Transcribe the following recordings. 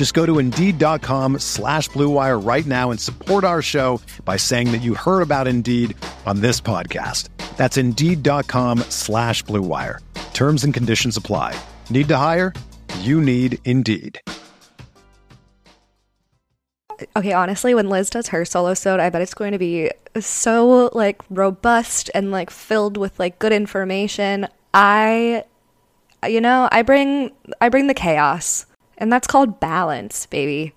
Just go to Indeed.com slash BlueWire right now and support our show by saying that you heard about Indeed on this podcast. That's Indeed.com slash BlueWire. Terms and conditions apply. Need to hire? You need Indeed. okay, honestly, when Liz does her solo sode, I bet it's going to be so like robust and like filled with like good information. I you know, I bring I bring the chaos. And that's called balance, baby.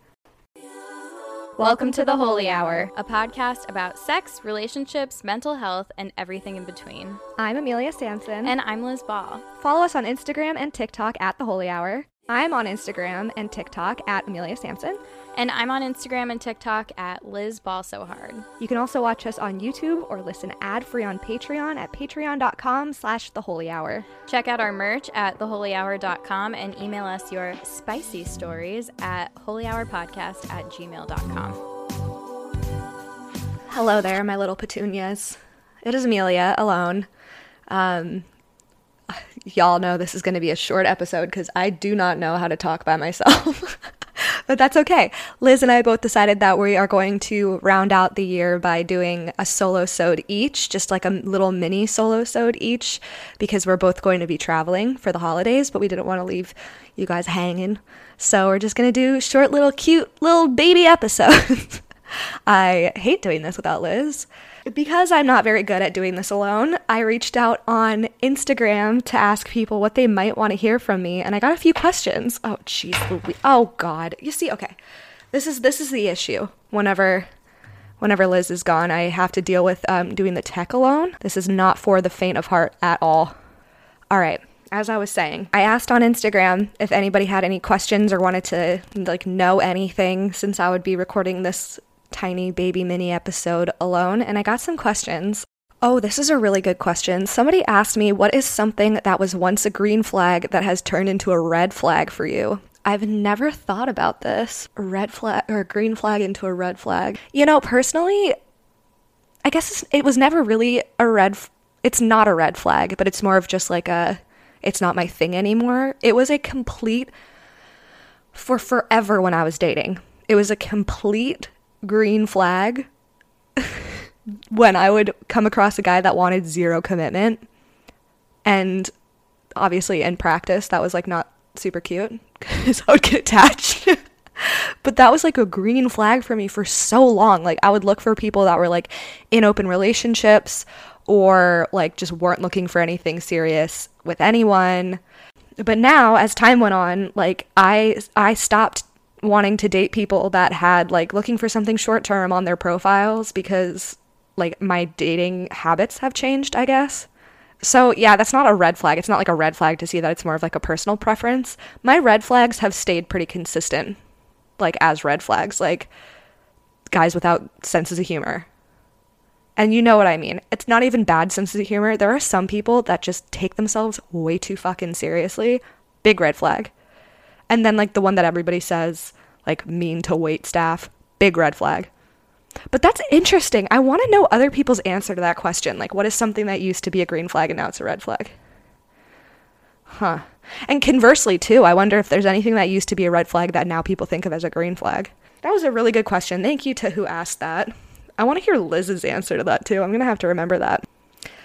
Welcome to the Holy Hour, a podcast about sex, relationships, mental health, and everything in between. I'm Amelia Samson. And I'm Liz Ball. Follow us on Instagram and TikTok at the Holy Hour. I'm on Instagram and TikTok at Amelia Samson. And I'm on Instagram and TikTok at Liz Ball So Hard. You can also watch us on YouTube or listen ad-free on Patreon at patreon.com slash the holy hour. Check out our merch at theholyhour.com and email us your spicy stories at holyhourpodcast at gmail.com. Hello there, my little petunias. It is Amelia alone. Um, y'all know this is going to be a short episode because I do not know how to talk by myself. but that's okay. Liz and I both decided that we are going to round out the year by doing a solo sode each, just like a little mini solo sode each, because we're both going to be traveling for the holidays, but we didn't want to leave you guys hanging. So we're just going to do short, little, cute, little baby episodes. I hate doing this without Liz. Because I'm not very good at doing this alone, I reached out on Instagram to ask people what they might want to hear from me, and I got a few questions. Oh, jeez, oh God. You see, okay, this is this is the issue. Whenever whenever Liz is gone, I have to deal with um, doing the tech alone. This is not for the faint of heart at all. All right. As I was saying, I asked on Instagram if anybody had any questions or wanted to like know anything since I would be recording this tiny baby mini episode alone, and I got some questions. Oh, this is a really good question. Somebody asked me, What is something that was once a green flag that has turned into a red flag for you? I've never thought about this. Red flag or green flag into a red flag. You know, personally, I guess it was never really a red. F- it's not a red flag, but it's more of just like a. It's not my thing anymore. It was a complete. For forever when I was dating, it was a complete green flag when I would come across a guy that wanted zero commitment. And obviously, in practice, that was like not super cute because I would get attached. but that was like a green flag for me for so long. Like, I would look for people that were like in open relationships or like just weren't looking for anything serious with anyone. But now, as time went on, like I I stopped wanting to date people that had like looking for something short term on their profiles because like my dating habits have changed, I guess. So, yeah, that's not a red flag. It's not like a red flag to see that it's more of like a personal preference. My red flags have stayed pretty consistent, like as red flags, like guys without senses of humor. And you know what I mean. It's not even bad senses of humor. There are some people that just take themselves way too fucking seriously. Big red flag. And then like the one that everybody says, like mean to wait staff, big red flag. But that's interesting. I want to know other people's answer to that question. Like what is something that used to be a green flag and now it's a red flag? Huh. And conversely too, I wonder if there's anything that used to be a red flag that now people think of as a green flag. That was a really good question. Thank you to who asked that. I want to hear Liz's answer to that too. I'm going to have to remember that.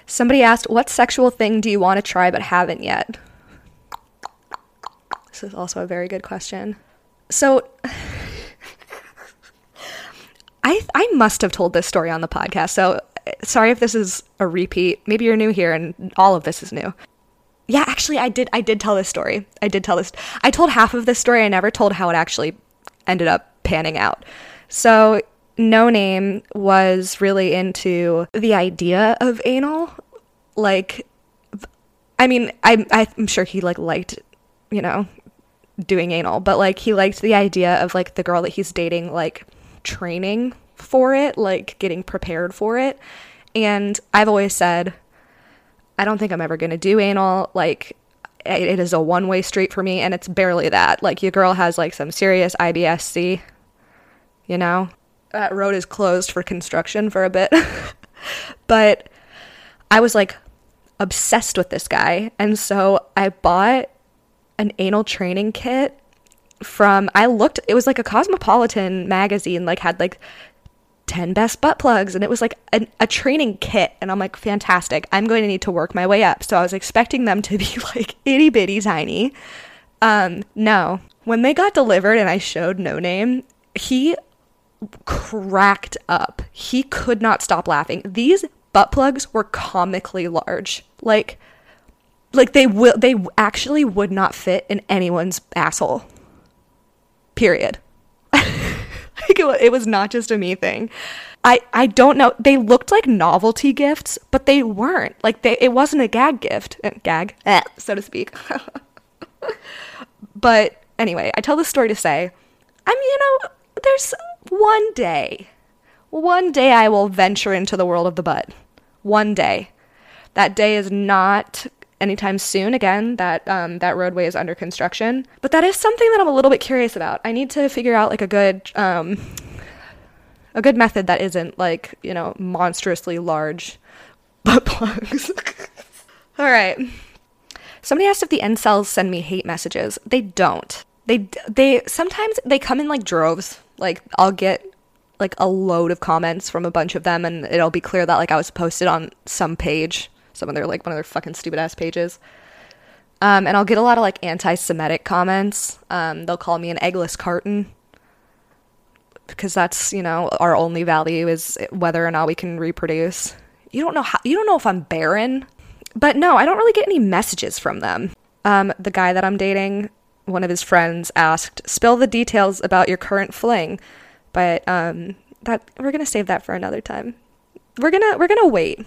Somebody asked, What sexual thing do you want to try but haven't yet? This is also a very good question. So I I must have told this story on the podcast. So uh, sorry if this is a repeat. Maybe you're new here and all of this is new. Yeah, actually I did I did tell this story. I did tell this. I told half of this story. I never told how it actually ended up panning out. So, No Name was really into the idea of anal. Like I mean, I'm I'm sure he like liked, you know, doing anal, but like he liked the idea of like the girl that he's dating like training for it, like getting prepared for it. And I've always said, I don't think I'm ever going to do anal. Like, it is a one way street for me, and it's barely that. Like, your girl has like some serious IBS-C, you know? That road is closed for construction for a bit. but I was like obsessed with this guy. And so I bought an anal training kit from I looked it was like a Cosmopolitan magazine like had like 10 best butt plugs and it was like a, a, training kit and i'm like fantastic. I'm going to need to work my way up. So i was expecting them to be like itty bitty tiny. Um no. When they got delivered and i showed no name he cracked up. He could not stop laughing. These butt plugs were comically large. Like like they will they actually would not fit in anyone's asshole period like it, it was not just a me thing. I I don't know. They looked like novelty gifts, but they weren't. Like they it wasn't a gag gift, uh, gag, eh, so to speak. but anyway, I tell this story to say, I'm you know, there's one day, one day I will venture into the world of the butt. One day. That day is not anytime soon. Again, that um, that roadway is under construction, but that is something that I'm a little bit curious about. I need to figure out like a good um, a good method that isn't like you know monstrously large butt plugs. All right. Somebody asked if the incels send me hate messages. They don't. They they sometimes they come in like droves. Like I'll get like a load of comments from a bunch of them and it'll be clear that like I was posted on some page some of their like one of their fucking stupid ass pages. Um, and I'll get a lot of like anti-Semitic comments. Um, they'll call me an eggless carton because that's you know our only value is whether or not we can reproduce. You don't know how. You don't know if I'm barren, but no, I don't really get any messages from them. Um, the guy that I'm dating, one of his friends asked, "Spill the details about your current fling," but um, that we're gonna save that for another time. We're gonna we're gonna wait.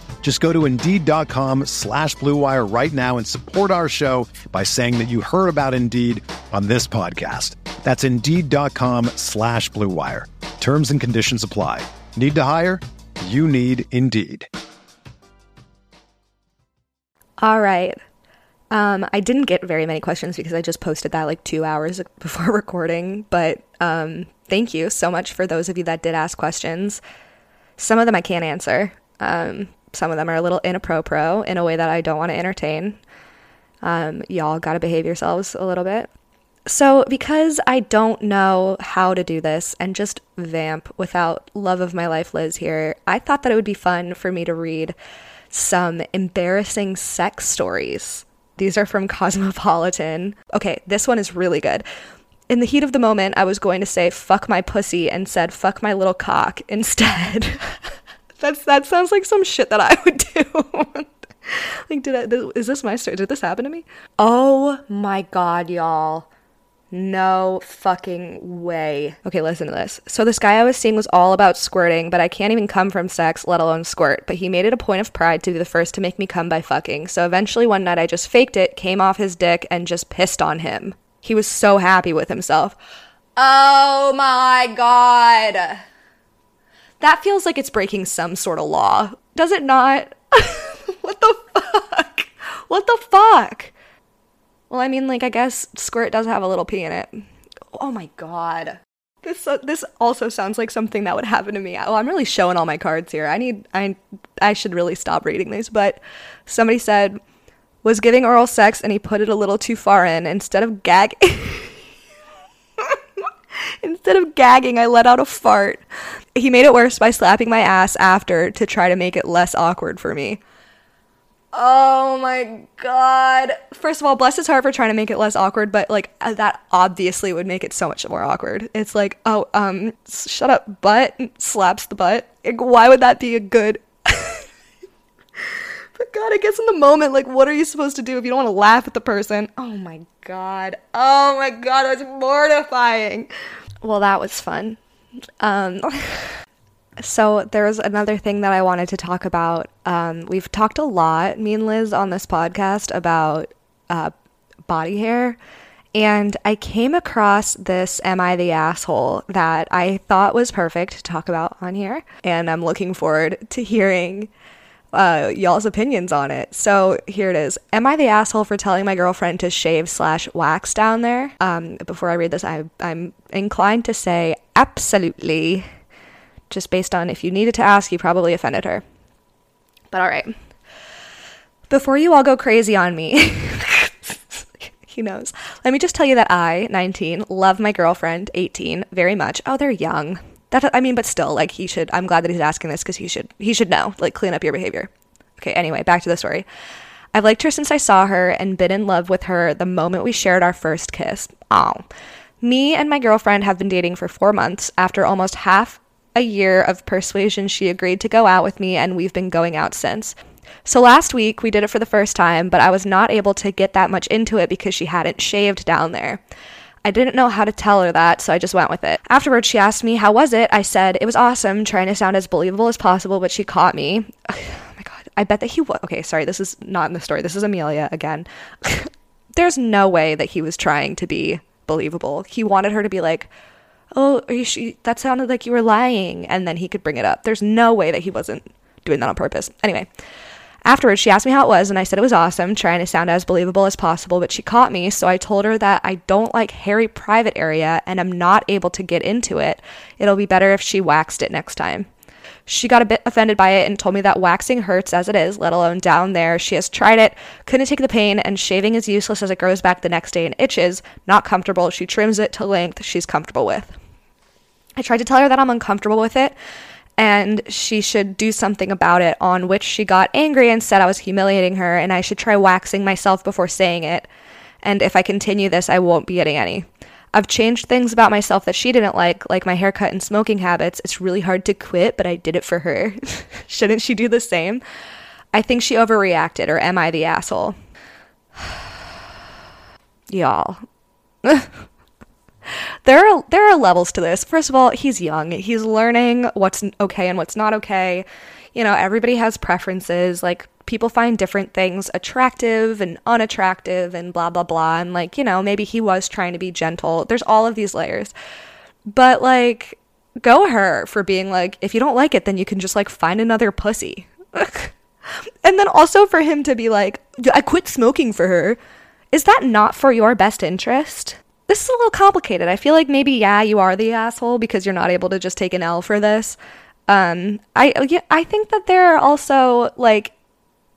Just go to Indeed.com slash BlueWire right now and support our show by saying that you heard about Indeed on this podcast. That's Indeed.com slash BlueWire. Terms and conditions apply. Need to hire? You need Indeed. All right. Um, I didn't get very many questions because I just posted that like two hours before recording, but um, thank you so much for those of you that did ask questions. Some of them I can't answer. Um, some of them are a little inappropriate in a way that I don't want to entertain. Um, y'all got to behave yourselves a little bit. So, because I don't know how to do this and just vamp without love of my life Liz here, I thought that it would be fun for me to read some embarrassing sex stories. These are from Cosmopolitan. Okay, this one is really good. In the heat of the moment, I was going to say fuck my pussy and said fuck my little cock instead. That's that sounds like some shit that I would do. like, did I? Is this my story? Did this happen to me? Oh my god, y'all! No fucking way. Okay, listen to this. So, this guy I was seeing was all about squirting, but I can't even come from sex, let alone squirt. But he made it a point of pride to be the first to make me come by fucking. So, eventually, one night I just faked it, came off his dick, and just pissed on him. He was so happy with himself. Oh my god. That feels like it's breaking some sort of law. Does it not? what the fuck? What the fuck? Well, I mean, like, I guess squirt does have a little pee in it. Oh my god. This uh, this also sounds like something that would happen to me. Oh, I'm really showing all my cards here. I need I I should really stop reading these. But somebody said was giving oral sex and he put it a little too far in. Instead of gag, instead of gagging, I let out a fart. He made it worse by slapping my ass after to try to make it less awkward for me. Oh my god. First of all, bless his heart for trying to make it less awkward, but like uh, that obviously would make it so much more awkward. It's like, oh, um, shut up, butt slaps the butt. Like, why would that be a good But god, I guess in the moment, like what are you supposed to do if you don't want to laugh at the person? Oh my god. Oh my god, that's mortifying. Well, that was fun. Um So there's another thing that I wanted to talk about. Um, we've talked a lot, me and Liz, on this podcast about uh, body hair. And I came across this Am I the Asshole that I thought was perfect to talk about on here. And I'm looking forward to hearing uh, y'all's opinions on it. So here it is. Am I the asshole for telling my girlfriend to shave slash wax down there? Um, before I read this, I, I'm inclined to say absolutely just based on if you needed to ask, you probably offended her. But all right. Before you all go crazy on me, he knows. Let me just tell you that I, 19, love my girlfriend, 18, very much. Oh, they're young. That I mean, but still, like he should. I'm glad that he's asking this because he should. He should know. Like, clean up your behavior. Okay. Anyway, back to the story. I've liked her since I saw her and been in love with her the moment we shared our first kiss. Oh. Me and my girlfriend have been dating for four months. After almost half a year of persuasion, she agreed to go out with me, and we've been going out since. So last week, we did it for the first time, but I was not able to get that much into it because she hadn't shaved down there. I didn't know how to tell her that, so I just went with it. Afterwards, she asked me, How was it? I said, It was awesome, trying to sound as believable as possible, but she caught me. Oh my god, I bet that he was. Okay, sorry, this is not in the story. This is Amelia again. There's no way that he was trying to be believable. He wanted her to be like, oh, are you sh- that sounded like you were lying. And then he could bring it up. There's no way that he wasn't doing that on purpose. Anyway, afterwards, she asked me how it was, and I said it was awesome, trying to sound as believable as possible, but she caught me. So I told her that I don't like hairy private area and I'm not able to get into it. It'll be better if she waxed it next time. She got a bit offended by it and told me that waxing hurts as it is, let alone down there. She has tried it, couldn't take the pain, and shaving is useless as it grows back the next day and itches. Not comfortable. She trims it to length she's comfortable with. I tried to tell her that I'm uncomfortable with it and she should do something about it, on which she got angry and said I was humiliating her and I should try waxing myself before saying it. And if I continue this, I won't be getting any. I've changed things about myself that she didn't like, like my haircut and smoking habits. It's really hard to quit, but I did it for her. Shouldn't she do the same? I think she overreacted, or am I the asshole? Y'all. there are there are levels to this. First of all, he's young. He's learning what's okay and what's not okay. You know, everybody has preferences. Like people find different things attractive and unattractive and blah blah blah and like, you know, maybe he was trying to be gentle. There's all of these layers. But like go her for being like if you don't like it then you can just like find another pussy. and then also for him to be like I quit smoking for her. Is that not for your best interest? This is a little complicated. I feel like maybe yeah, you are the asshole because you're not able to just take an L for this. Um, I yeah, I think that there are also like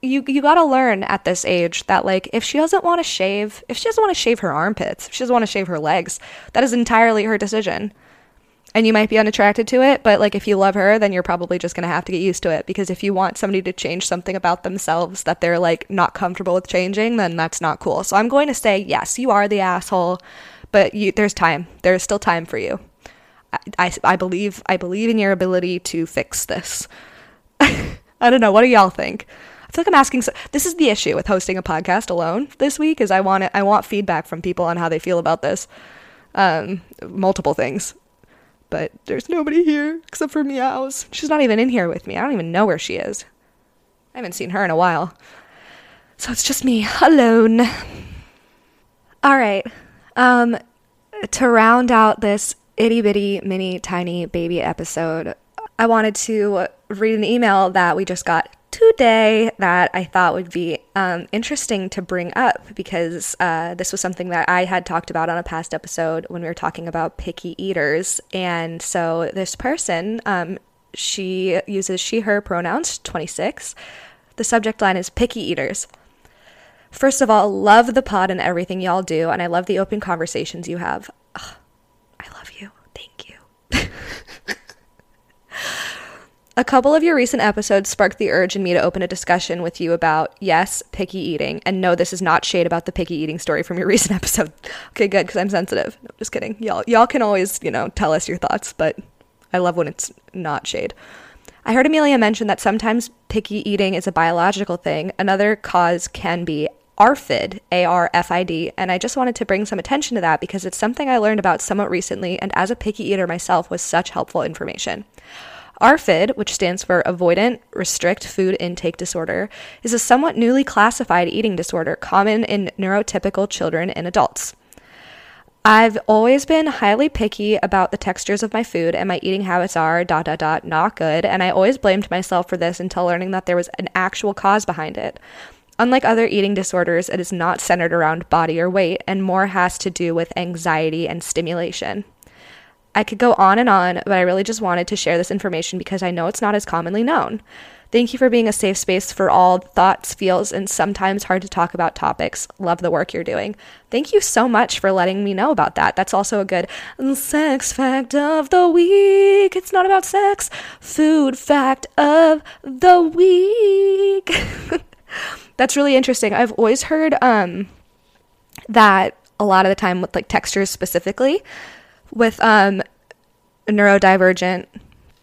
you you got to learn at this age that like if she doesn't want to shave, if she doesn't want to shave her armpits, if she doesn't want to shave her legs, that is entirely her decision. And you might be unattracted to it, but like if you love her, then you're probably just going to have to get used to it because if you want somebody to change something about themselves that they're like not comfortable with changing, then that's not cool. So I'm going to say, yes, you are the asshole but you, there's time. There is still time for you. I, I, I believe I believe in your ability to fix this. I don't know. What do y'all think? I feel like I'm asking. So, this is the issue with hosting a podcast alone this week. Is I want it, I want feedback from people on how they feel about this. um, multiple things. But there's nobody here except for Meows. She's not even in here with me. I don't even know where she is. I haven't seen her in a while. So it's just me alone. All right. Um, to round out this itty bitty mini tiny baby episode, I wanted to read an email that we just got today that I thought would be um, interesting to bring up because uh, this was something that I had talked about on a past episode when we were talking about picky eaters. And so this person, um, she uses she, her pronouns, 26. The subject line is picky eaters. First of all, love the pod and everything y'all do, and I love the open conversations you have. Ugh, I love you. Thank you. A couple of your recent episodes sparked the urge in me to open a discussion with you about, yes, picky eating. And no, this is not shade about the picky eating story from your recent episode. Okay, good, because I'm sensitive. No, just kidding. Y'all, y'all can always, you know, tell us your thoughts, but I love when it's not shade. I heard Amelia mention that sometimes picky eating is a biological thing. Another cause can be ARFID, A R F I D, and I just wanted to bring some attention to that because it's something I learned about somewhat recently and as a picky eater myself was such helpful information. ARFID, which stands for Avoidant Restrict Food Intake Disorder, is a somewhat newly classified eating disorder common in neurotypical children and adults. I've always been highly picky about the textures of my food, and my eating habits are dot dot dot not good, and I always blamed myself for this until learning that there was an actual cause behind it. Unlike other eating disorders, it is not centered around body or weight and more has to do with anxiety and stimulation. I could go on and on, but I really just wanted to share this information because I know it's not as commonly known. Thank you for being a safe space for all thoughts, feels, and sometimes hard to talk about topics. Love the work you're doing. Thank you so much for letting me know about that. That's also a good sex fact of the week. It's not about sex, food fact of the week. That's really interesting. I've always heard um, that a lot of the time with like textures specifically, with um, neurodivergent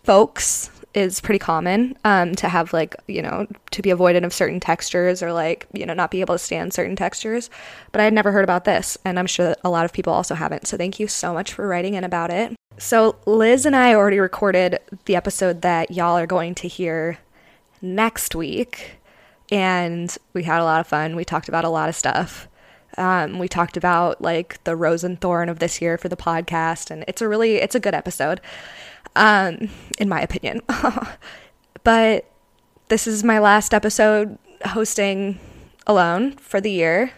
folks is pretty common um, to have like you know to be avoidant of certain textures or like you know not be able to stand certain textures. But i had never heard about this and i'm sure a lot of people also haven't. So thank you so much for writing in about it. So liz and i already recorded the episode that y'all are going to hear next week and we had a lot of fun we talked about a lot of stuff um, we talked about like the rose and thorn of this year for the podcast, and it's a really it's a good episode, um, in my opinion. but this is my last episode hosting alone for the year,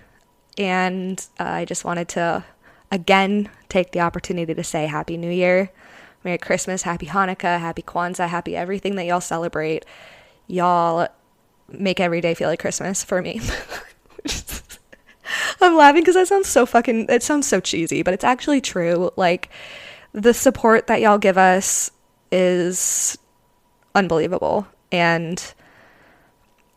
and uh, I just wanted to again take the opportunity to say Happy New Year, Merry Christmas, Happy Hanukkah, Happy Kwanzaa, Happy everything that y'all celebrate. Y'all make every day feel like Christmas for me. I'm laughing because that sounds so fucking, it sounds so cheesy, but it's actually true. Like, the support that y'all give us is unbelievable. And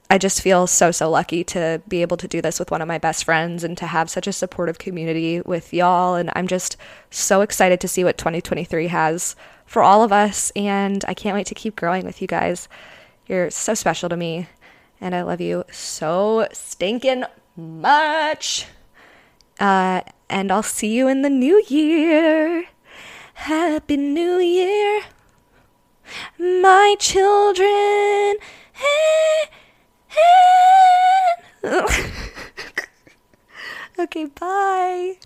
I just feel so, so lucky to be able to do this with one of my best friends and to have such a supportive community with y'all. And I'm just so excited to see what 2023 has for all of us. And I can't wait to keep growing with you guys. You're so special to me. And I love you so stinking much. Uh, and I'll see you in the new year. Happy New Year, my children. okay, bye.